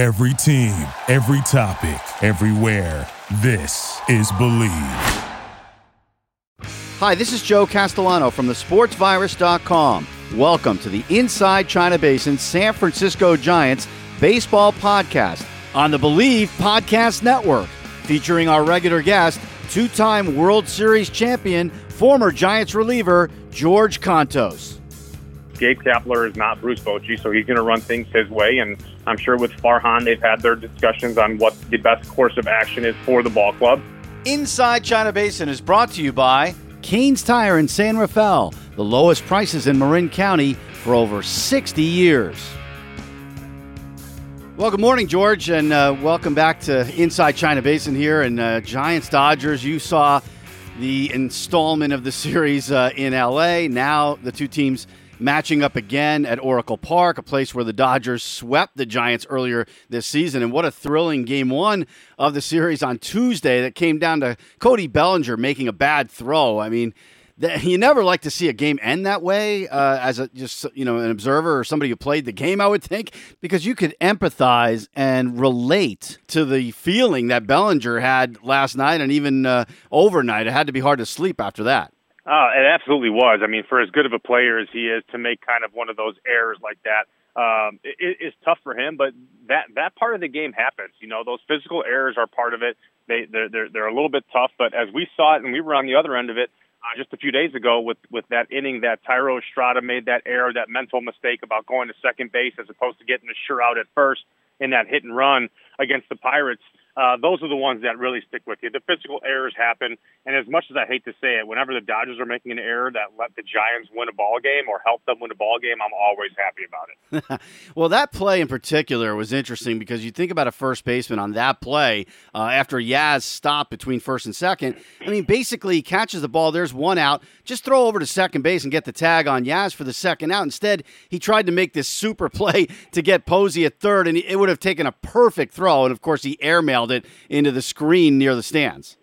Every team, every topic, everywhere. This is Bleav. Hi, this is Joe Castellano from the sportsvirus.com. Welcome to the Inside China Basin San Francisco Giants baseball podcast on the Bleav Podcast Network, featuring our regular guest, two time World Series champion, former Giants reliever George Kontos. Gabe Kapler is not Bruce Bochy, so he's going to run things his way. And I'm sure with Farhan, they've had their discussions on what the best course of action is for the ball club. Inside China Basin is brought to you by Kane's Tire in San Rafael, the lowest prices in Marin County for over 60 years. Well, good morning, George, and uh, welcome back to Inside China Basin here. And uh, Giants Dodgers, you saw the installment of the series uh, in LA. Now the two teams matching up again at Oracle Park, a place where the Dodgers swept the Giants earlier this season. And what a thrilling game one of the series on Tuesday that came down to Cody Bellinger making a bad throw. I mean, you never like to see a game end that way uh, as a just you know an observer or somebody who played the game i would think because you could empathize and relate to the feeling that bellinger had last night and even uh, overnight it had to be hard to sleep after that uh, it absolutely was. I mean, for as good of a player as he is, to make kind of one of those errors like that um, it, tough for him. But that that part of the game happens. You know, those physical errors are part of it. They they're they're, they're a little bit tough. But as we saw it, and we were on the other end of it uh, just a few days ago with with that inning that Thairo Estrada made that error, that mental mistake about going to second base as opposed to getting a sure out at first in that hit and run against the Pirates uh, those are the ones that really stick with you. The physical errors happen, and as much as I hate to say it, whenever the Dodgers are making an error that let the Giants win a ball game or help them win a ball game, I'm always happy about it. well, that play in particular was interesting because you think about a first baseman on that play uh, after Yaz stopped between first and second. I mean, basically, he catches the ball. There's one out. Just throw over to second base and get the tag on Yaz for the second out. Instead, he tried to make this super play to get Posey at third, and it would have taken a perfect throw. And of course, he airmailed it into the screen near the stands.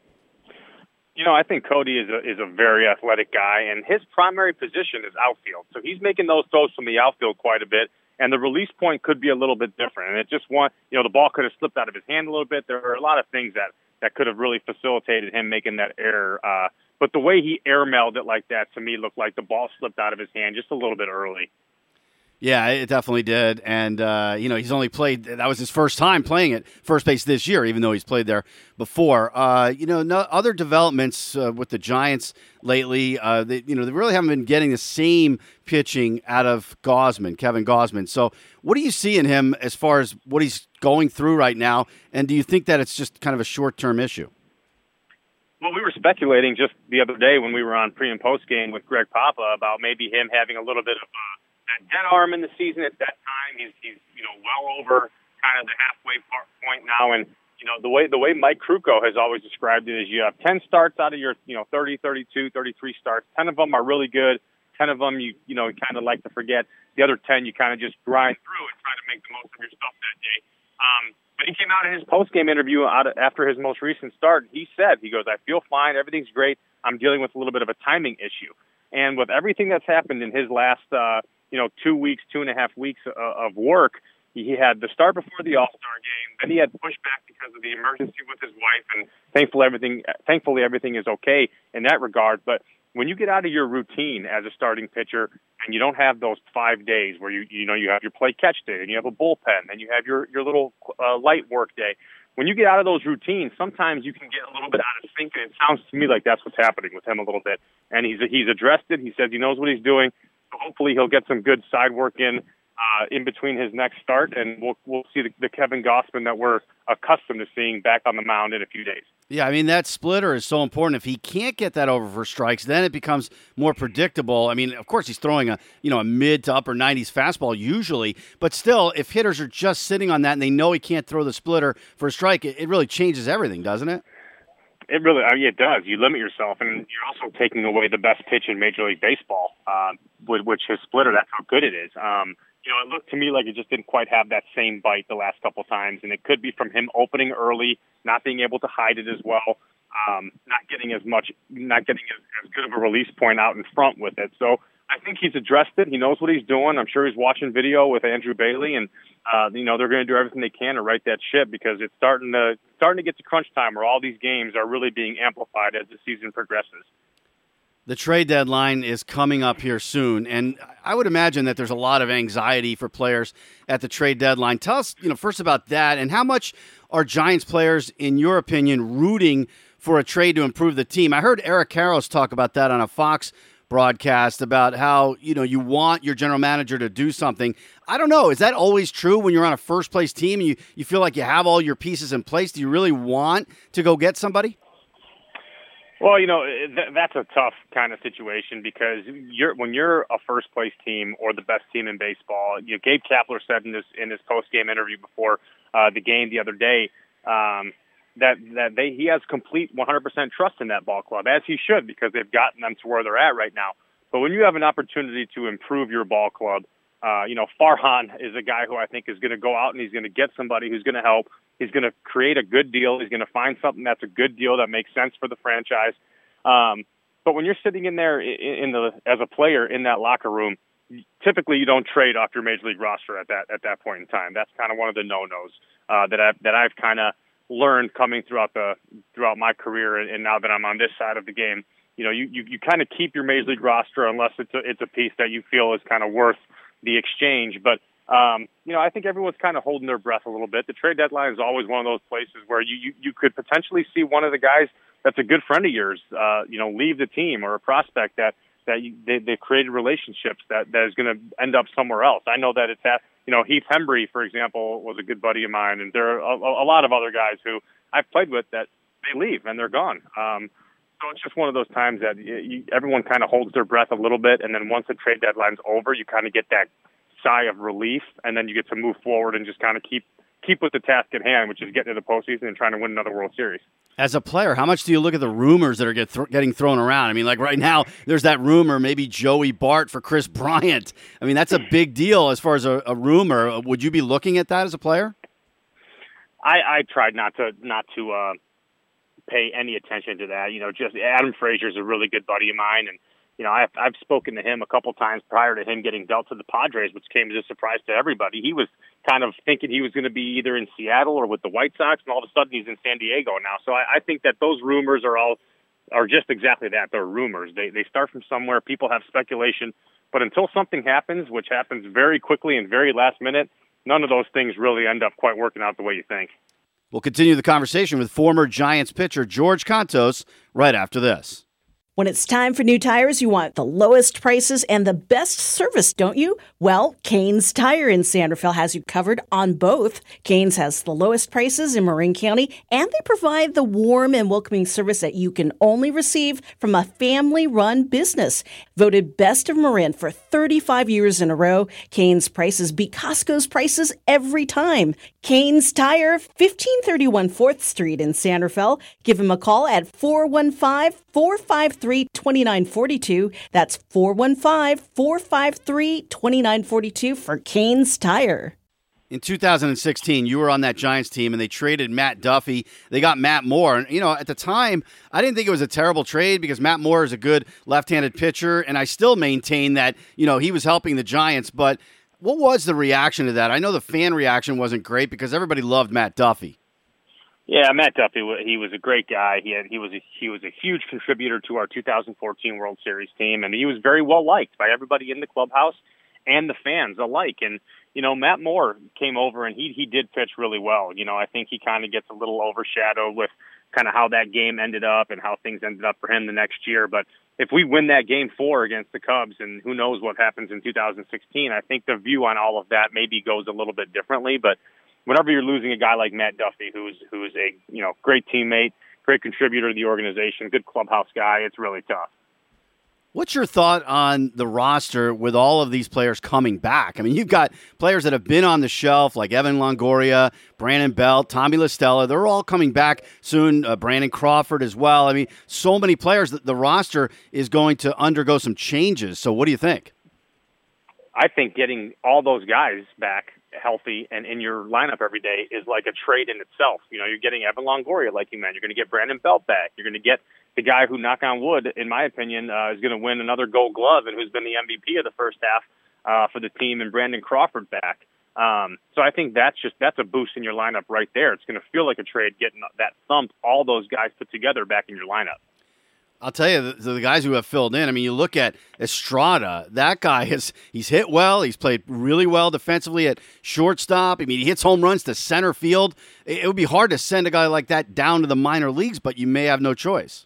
You know, I think Cody is a, is a very athletic guy, and his primary position is outfield. So he's making those throws from the outfield quite a bit, and the release point could be a little bit different. And it just one, you know, the ball could have slipped out of his hand a little bit. There are a lot of things that that could have really facilitated him making that error. Uh, but the way he airmailed it like that to me looked like the ball slipped out of his hand just a little bit early. Yeah, it definitely did. And, uh, you know, he's only played, that was his first time playing at first base this year, even though he's played there before. Uh, you know, no, other developments uh, with the Giants lately, uh, they, you know, they really haven't been getting the same pitching out of Gausman, Kevin Gausman. So, what do you see in him as far as what he's going through right now? And do you think that it's just kind of a short term issue? Well, we were speculating just the other day when we were on pre and post game with Greg Papa about maybe him having a little bit of that dead arm in the season at that time. He's he's you know well over kind of the halfway point now, and you know the way the way Mike Krukow has always described it is you have 10 starts out of your you know 30, 32, 33 starts. 10 of them are really good. 10 of them you you know kind of like to forget. The other 10 you kind of just grind through and try to make the most of your stuff that day. Um, but he came out in his post game interview out of, after his most recent start. He said, he goes, I feel fine. Everything's great. I'm dealing with a little bit of a timing issue. And with everything that's happened in his last, uh, you know, two weeks, two and a half weeks uh, of work. He had the start before the All Star game. Then he had pushback because of the emergency with his wife, and thankfully everything thankfully everything is okay in that regard. But when you get out of your routine as a starting pitcher and you don't have those five days where you you know you have your play catch day and you have a bullpen and you have your your little uh, light work day when you get out of those routines sometimes you can get a little bit out of sync and it sounds to me like that's what's happening with him a little bit and he's he's addressed it he says he knows what he's doing hopefully he'll get some good side work in uh, in between his next start, and we'll we'll see the, the Kevin Gausman that we're accustomed to seeing back on the mound in a few days. Yeah, I mean that splitter is so important. If he can't get that over for strikes, then it becomes more predictable. I mean, of course, he's throwing a you know a mid to upper 90s fastball usually, but still, if hitters are just sitting on that and they know he can't throw the splitter for a strike, it, it really changes everything, doesn't it? It really, I mean, it does. You limit yourself, and you're also taking away the best pitch in Major League Baseball, uh, which his splitter. That's how good it is. Um, you know, it looked to me like it just didn't quite have that same bite the last couple times, and it could be from him opening early, not being able to hide it as well, um, not getting as much, not getting as, as good of a release point out in front with it. So I think he's addressed it. He knows what he's doing. I'm sure he's watching video with Andrew Bailey, and uh, you know they're going to do everything they can to right that ship because it's starting to starting to get to crunch time where all these games are really being amplified as the season progresses. The trade deadline is coming up here soon, and I would imagine that there's a lot of anxiety for players at the trade deadline. Tell us, you know, first about that, and how much are Giants players, in your opinion, rooting for a trade to improve the team? I heard Eric Karros talk about that on a Fox broadcast about how you know you want your general manager to do something. I don't know. Is that always true when you're on a first place team and you, you feel like you have all your pieces in place? Do you really want to go get somebody? Well, you know th- that's a tough kind of situation because you're when you're a first place team or the best team in baseball. You know, Gabe Kapler said in this in his post game interview before uh, the game the other day um, that that they he has complete 100% trust in that ball club as he should because they've gotten them to where they're at right now. But when you have an opportunity to improve your ball club, uh, you know, Farhan is a guy who I think is going to go out and he's going to get somebody who's going to help. He's going to create a good deal. He's going to find something that's a good deal that makes sense for the franchise. Um, but when you're sitting in there in the as a player in that locker room, typically you don't trade off your major league roster at that at that point in time. That's kind of one of the no nos uh, that I that I've kind of learned coming throughout the throughout my career, and now that I'm on this side of the game. You know, you you, you kind of keep your major league roster unless it's a, it's a piece that you feel is kind of worth the exchange. But um, you know, I think everyone's kind of holding their breath a little bit. The trade deadline is always one of those places where you you, you could potentially see one of the guys that's a good friend of yours, uh, you know, leave the team or a prospect that that you, they, they've created relationships that that is going to end up somewhere else. I know that it's at you know Heath Hembree, for example, was a good buddy of mine, and there are a, a lot of other guys who I've played with that they leave and they're gone. Um, so it's just one of those times that you, everyone kind of holds their breath a little bit, and then once the trade deadline's over, you kind of get that sigh of relief, and then you get to move forward and just kind of keep keep with the task at hand, which is getting to the postseason and trying to win another World Series. As a player, how much do you look at the rumors that are get th- getting thrown around? I mean, like right now, there's that rumor maybe Joey Bart for Kris Bryant. I mean, that's a big deal as far as a, a rumor. Would you be looking at that as a player? I, I tried not to not to uh, pay any attention to that. You know, just Adam Frazier is a really good buddy of mine, and you know, I've I've spoken to him a couple times prior to him getting dealt to the Padres, which came as a surprise to everybody. He was kind of thinking he was going to be either in Seattle or with the White Sox, and all of a sudden he's in San Diego now. So I, I think that those rumors are all are just exactly that. They're rumors. They they start from somewhere. People have speculation, but until something happens, which happens very quickly and very last minute, none of those things really end up quite working out the way you think. We'll continue the conversation with former Giants pitcher George Kontos right after this. When it's time for new tires, you want the lowest prices and the best service, don't you? Well, Kane's Tire in San Rafael has you covered on both. Kane's has the lowest prices in Marin County, and they provide the warm and welcoming service that you can only receive from a family run business. Voted best of Marin for 35 years in a row, Kane's prices beat Costco's prices every time. Kane's Tire, 1531 4th Street in San Rafael. Give him a call at 415 453 2942. That's 415 453 2942 for Kane's Tire. In 2016, you were on that Giants team and they traded Matt Duffy. They got Matt Moore. And, you know, at the time, I didn't think it was a terrible trade because Matt Moore is a good left handed pitcher. And I still maintain that, you know, he was helping the Giants. But what was the reaction to that? I know the fan reaction wasn't great because everybody loved Matt Duffy. Yeah, Matt Duffy. He was a great guy. He had, he was a, he was a huge contributor to our 2014 World Series team, and he was very well liked by everybody in the clubhouse and the fans alike. And you know, Matt Moore came over and he he did pitch really well. You know, I think he kind of gets a little overshadowed with kind of how that game ended up and how things ended up for him the next year. But if we win that game four against the Cubs, and who knows what happens in 2016, I think the view on all of that maybe goes a little bit differently. But whenever you're losing a guy like Matt Duffy, who's who's a you know great teammate, great contributor to the organization, good clubhouse guy, it's really tough. What's your thought on the roster with all of these players coming back? I mean, you've got players that have been on the shelf like Evan Longoria, Brandon Belt, Tommy La Stella. They're all coming back soon. Uh, Brandon Crawford as well. I mean, so many players that the roster is going to undergo some changes. So, what do you think? I think getting all those guys back healthy and in your lineup every day is like a trade in itself. You know, you're getting Evan Longoria, like you mentioned. You're going to get Brandon Belt back. You're going to get the guy who, knock on wood, in my opinion, uh, is going to win another Gold Glove and who's been the MVP of the first half uh, for the team, and Brandon Crawford back. Um, so I think that's just that's a boost in your lineup right there. It's going to feel like a trade getting that thump, all those guys put together back in your lineup. I'll tell you, the, the, guys who have filled in. I mean, you look at Estrada. That guy has he's hit well. He's played really well defensively at shortstop. I mean, he hits home runs to center field. It, it would be hard to send a guy like that down to the minor leagues, but you may have no choice.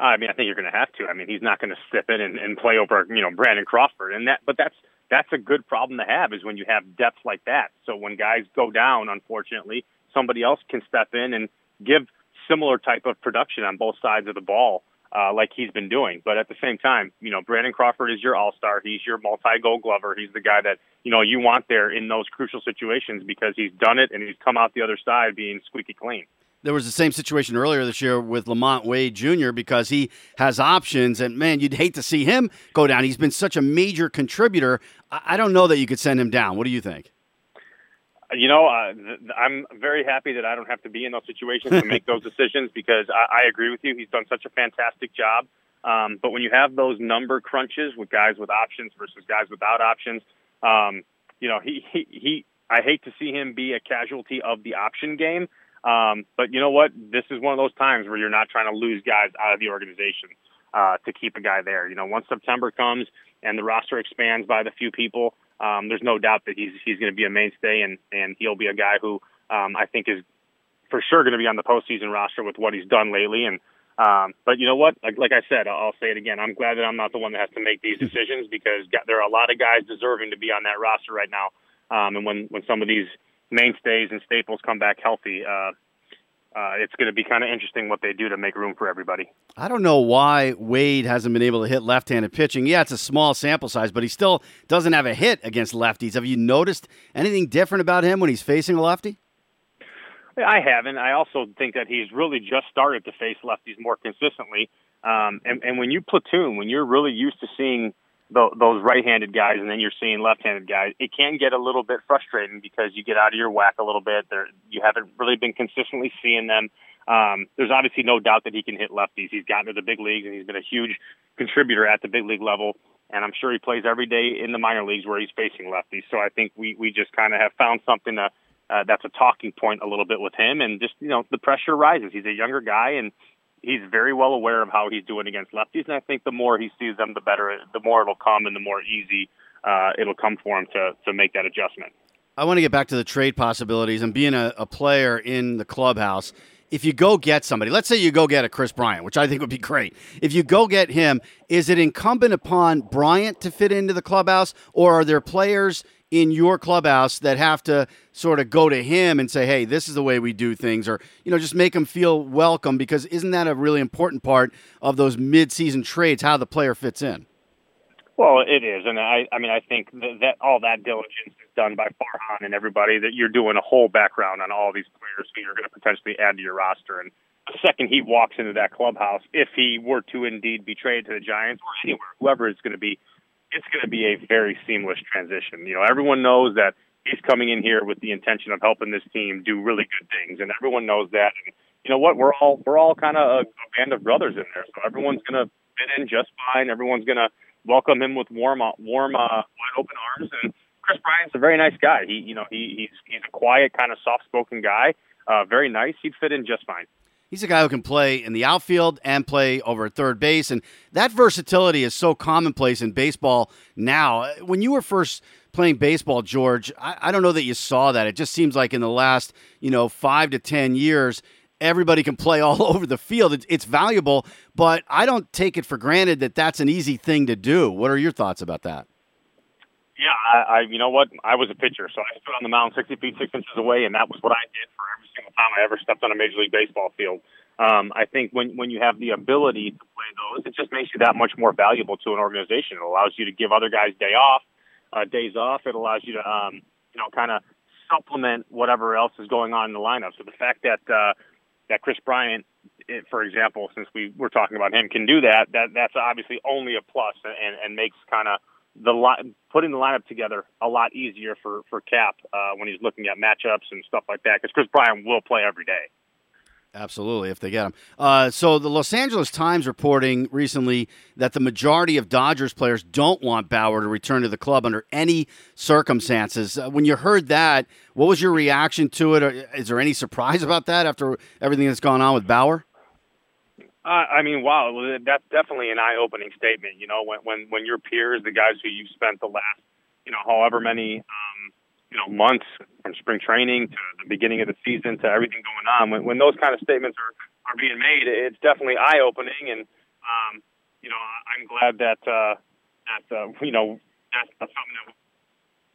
I mean, I think you're going to have to. I mean, he's not going to step in and, and play over, you know, Brandon Crawford, and that. But that's that's a good problem to have is when you have depth like that. So when guys go down, unfortunately, somebody else can step in and give similar type of production on both sides of the ball, uh, like he's been doing. But at the same time, you know, Brandon Crawford is your all star. He's your multi gold glover. He's the guy that, you know, you want there in those crucial situations because he's done it and he's come out the other side being squeaky clean. There was the same situation earlier this year with LaMonte Wade Jr. because he has options, and man, you'd hate to see him go down. He's been such a major contributor. I don't know that you could send him down. What do you think? You know, uh, th- I'm very happy that I don't have to be in those situations to make those decisions because I, I agree with you. He's done such a fantastic job. Um, but when you have those number crunches with guys with options versus guys without options, um, you know, he, he, he, I hate to see him be a casualty of the option game. Um, but you know what? This is one of those times where you're not trying to lose guys out of the organization uh, to keep a guy there. You know, once September comes and the roster expands by the few people, um, there's no doubt that he's he's going to be a mainstay, and and he'll be a guy who um, I think is for sure going to be on the postseason roster with what he's done lately. And um, but you know what? Like, like I said, I'll say it again. I'm glad that I'm not the one that has to make these decisions because there are a lot of guys deserving to be on that roster right now. Um, and when when some of these mainstays and staples come back healthy, uh, uh, it's going to be kind of interesting what they do to make room for everybody. I don't know why Wade hasn't been able to hit left-handed pitching. Yeah, it's a small sample size, but he still doesn't have a hit against lefties. Have you noticed anything different about him when he's facing a lefty? I haven't. I also think that he's really just started to face lefties more consistently. Um, and, and when you platoon, when you're really used to seeing – the, those right-handed guys, and then you're seeing left-handed guys, it can get a little bit frustrating because you get out of your whack a little bit. There, you haven't really been consistently seeing them. Um, there's obviously no doubt that he can hit lefties. He's gotten to the big leagues, and he's been a huge contributor at the big league level. And I'm sure he plays every day in the minor leagues where he's facing lefties. So I think we we just kind of have found something to, uh, that's a talking point a little bit with him. And just you know the pressure rises. He's a younger guy, and he's very well aware of how he's doing against lefties, and I think the more he sees them, the better, the more it'll come, and the more easy uh, it'll come for him to to make that adjustment. I want to get back to the trade possibilities and being a, a player in the clubhouse. If you go get somebody, let's say you go get a Kris Bryant, which I think would be great. If you go get him, is it incumbent upon Bryant to fit into the clubhouse, or are there players in your clubhouse that have to sort of go to him and say, "Hey, this is the way we do things," or you know, just make him feel welcome because isn't that a really important part of those mid-season trades? How the player fits in. Well, it is, and I, I mean, I think that, that all that diligence is done by Farhan and everybody. That you're doing a whole background on all these players who you're going to potentially add to your roster, and the second he walks into that clubhouse, if he were to indeed be traded to the Giants or anywhere, whoever is going to be, it's going to be a very seamless transition. You know, everyone knows that he's coming in here with the intention of helping this team do really good things, and everyone knows that. And you know what? We're all we're all kind of a, a band of brothers in there, so everyone's going to fit in just fine. Everyone's going to welcome him with warm, warm, uh, wide open arms. And Kris Bryant's a very nice guy. He, you know, he, he's he's a quiet, kind of soft-spoken guy. Uh, very nice. He'd fit in just fine. He's a guy who can play in the outfield and play over at third base. And that versatility is so commonplace in baseball now. When you were first playing baseball, George, I, I, don't know that you saw that. It just seems like in the last, you know, five to 10 years, everybody can play all over the field. It's, it's valuable, but I don't take it for granted that that's an easy thing to do. What are your thoughts about that? Yeah, I, I you know what? I was a pitcher, so I stood on the mound 60 feet, six inches away, and that was what I did for single time I ever stepped on a major league baseball field. Um, I think when when you have the ability to play those, it just makes you that much more valuable to an organization. It allows you to give other guys day off, uh, days off. It allows you to um, you know kind of supplement whatever else is going on in the lineup. So the fact that uh, that Kris Bryant, it, for example, since we were talking about him, can do that, that that's obviously only a plus and, and makes kind of the li- putting the lineup together a lot easier for for Cap uh, when he's looking at matchups and stuff like that because Kris Bryant will play every day. Absolutely, if they get him. Uh, so the Los Angeles Times reporting recently that the majority of Dodgers players don't want Bauer to return to the club under any circumstances. Uh, when you heard that, what was your reaction to it? Is there any surprise about that after everything that's gone on with Bauer? Uh, I mean, wow, that's definitely an eye-opening statement. You know, when when when your peers, the guys who you've spent the last, you know, however many um, you know months from spring training to the beginning of the season to everything going on. When when those kind of statements are are being made, it's definitely eye opening, and um, you know I'm glad that uh, that uh, you know that's, that's something that we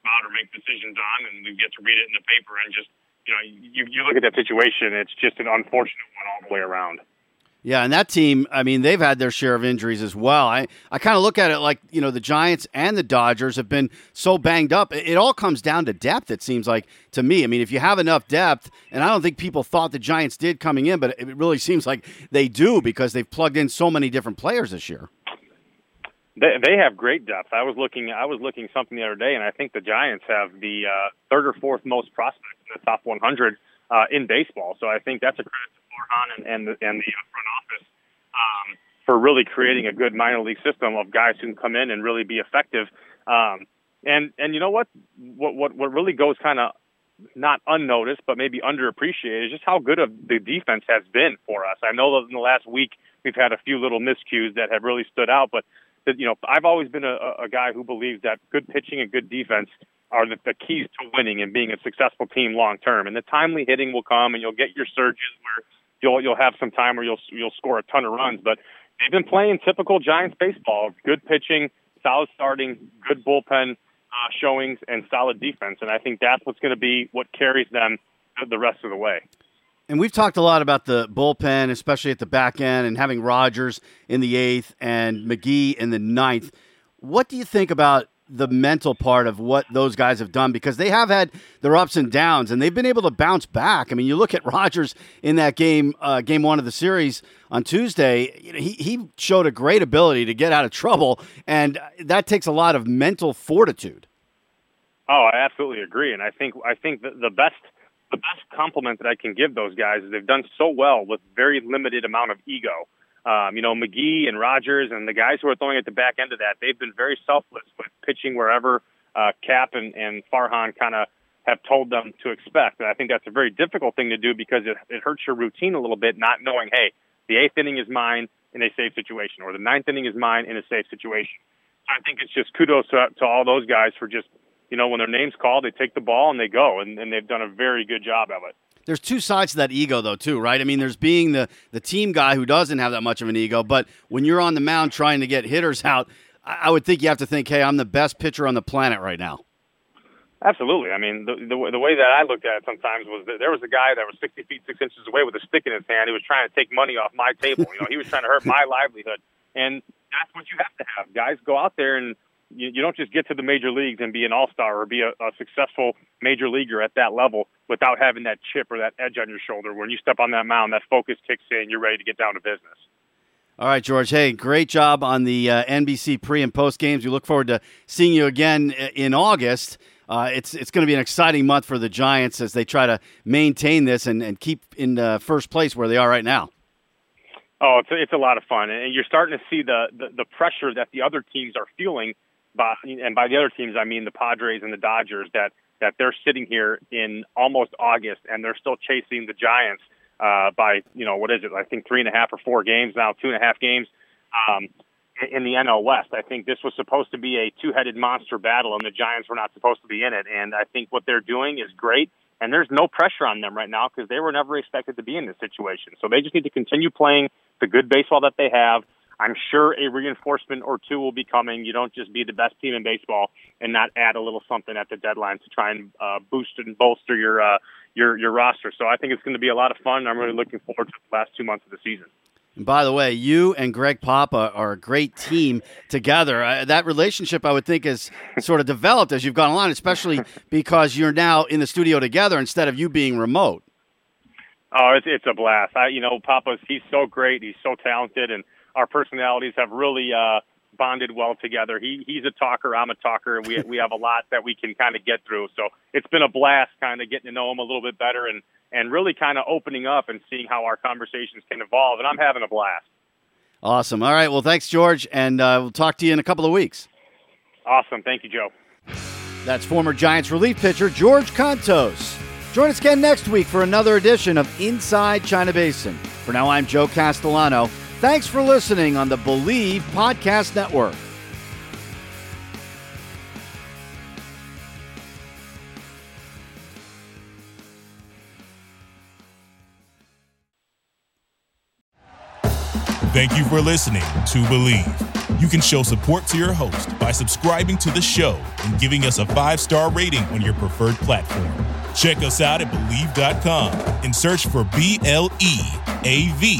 about or make decisions on, and we get to read it in the paper and just you know you you look at that situation, it's just an unfortunate one all the way around. Yeah, and that team, I mean, they've had their share of injuries as well. I, I kind of look at it like, you know, the Giants and the Dodgers have been so banged up. It, it all comes down to depth, it seems like to me. I mean, if you have enough depth, and I don't think people thought the Giants did coming in, but it really seems like they do because they've plugged in so many different players this year. They, they have great depth. I was looking I was looking something the other day, and I think the Giants have the uh, third or fourth most prospects in the top 100 uh, in baseball. So I think that's a credit to Farhan and, and the, and the front office um, for really creating a good minor league system of guys who can come in and really be effective. Um, and and you know what? What what what really goes kind of not unnoticed, but maybe underappreciated is just how good of the defense has been for us. I know that in the last week we've had a few little miscues that have really stood out, but that you know I've always been a, a guy who believes that good pitching and good defense are the, the keys to winning and being a successful team long term. And the timely hitting will come, and you'll get your surges where you'll you'll have some time where you'll you'll score a ton of runs. But they've been playing typical Giants baseball: good pitching, solid starting, good bullpen uh, showings, and solid defense. And I think that's what's going to be what carries them the rest of the way. And we've talked a lot about the bullpen, especially at the back end, and having Rogers in the eighth and McGee in the ninth. What do you think about the mental part of what those guys have done because they have had their ups and downs and they've been able to bounce back. I mean, you look at Rogers in that game, uh, game one of the series on Tuesday. He he showed a great ability to get out of trouble, and that takes a lot of mental fortitude. Oh, I absolutely agree, and I think I think the best the best compliment that I can give those guys is they've done so well with very limited amount of ego. Um, you know, McGee and Rogers and the guys who are throwing at the back end of that, they've been very selfless with pitching wherever uh, Cap and, and Farhan kind of have told them to expect. And I think that's a very difficult thing to do because it, it hurts your routine a little bit, not knowing, hey, the eighth inning is mine in a safe situation, or the ninth inning is mine in a safe situation. So I think it's just kudos to, to all those guys for just, you know, when their name's called, they take the ball and they go, and, and they've done a very good job of it there's two sides to that ego though too right? I mean there's being the the team guy who doesn't have that much of an ego but when you're on the mound trying to get hitters out i would think you have to think hey i'm the best pitcher on the planet right now. Absolutely. I mean the the, the way that i looked at it sometimes was that there was a guy that was 60 feet 6 inches away with a stick in his hand. He was trying to take money off my table. You know he was trying to hurt my livelihood. And that's what you have to have. Guys go out there and you, you don't just get to the major leagues and be an all star or be a, a successful major leaguer at that level without having that chip or that edge on your shoulder. When you step on that mound, that focus kicks in. You're ready to get down to business. All right, George. Hey, great job on the uh, NBC pre and post games. We look forward to seeing you again in August. Uh, it's it's going to be an exciting month for the Giants as they try to maintain this and, and keep in uh, first place where they are right now. Oh, it's a, it's a lot of fun, and you're starting to see the, the the pressure that the other teams are feeling by, and by the other teams, I mean the Padres and the Dodgers, that that they're sitting here in almost August and they're still chasing the Giants uh, by you know what is it? I think three and a half or four games now, two and a half games um, in the NL West. I think this was supposed to be a two-headed monster battle, and the Giants were not supposed to be in it. And I think what they're doing is great. And there's no pressure on them right now because they were never expected to be in this situation. So they just need to continue playing the good baseball that they have I'm sure a reinforcement or two will be coming. You don't just be the best team in baseball and not add a little something at the deadline to try and uh, boost and bolster your uh, your your roster. So I think it's going to be a lot of fun. I'm really looking forward to the last two months of the season. And by the way, you and Greg Papa are a great team together. Uh, that relationship, I would think, is sort of developed as you've gone along, especially because you're now in the studio together instead of you being remote. Oh, it's it's a blast. I, you know, Papa's he's so great. He's so talented, and our personalities have really uh, bonded well together. He he's a talker, I'm a talker, and we we have a lot that we can kind of get through. So it's been a blast, kind of getting to know him a little bit better, and and really kind of opening up and seeing how our conversations can evolve. And I'm having a blast. Awesome. All right. Well, thanks, George, and uh, we'll talk to you in a couple of weeks. Awesome. Thank you, Joe. That's former Giants relief pitcher George Kontos. Join us again next week for another edition of Inside China Basin. For now, I'm Joe Castellano. Thanks for listening on the Bleav Podcast Network. Thank you for listening to Bleav. You can show support to your host by subscribing to the show and giving us a five star rating on your preferred platform. Check us out at Bleav.com and search for B L E A V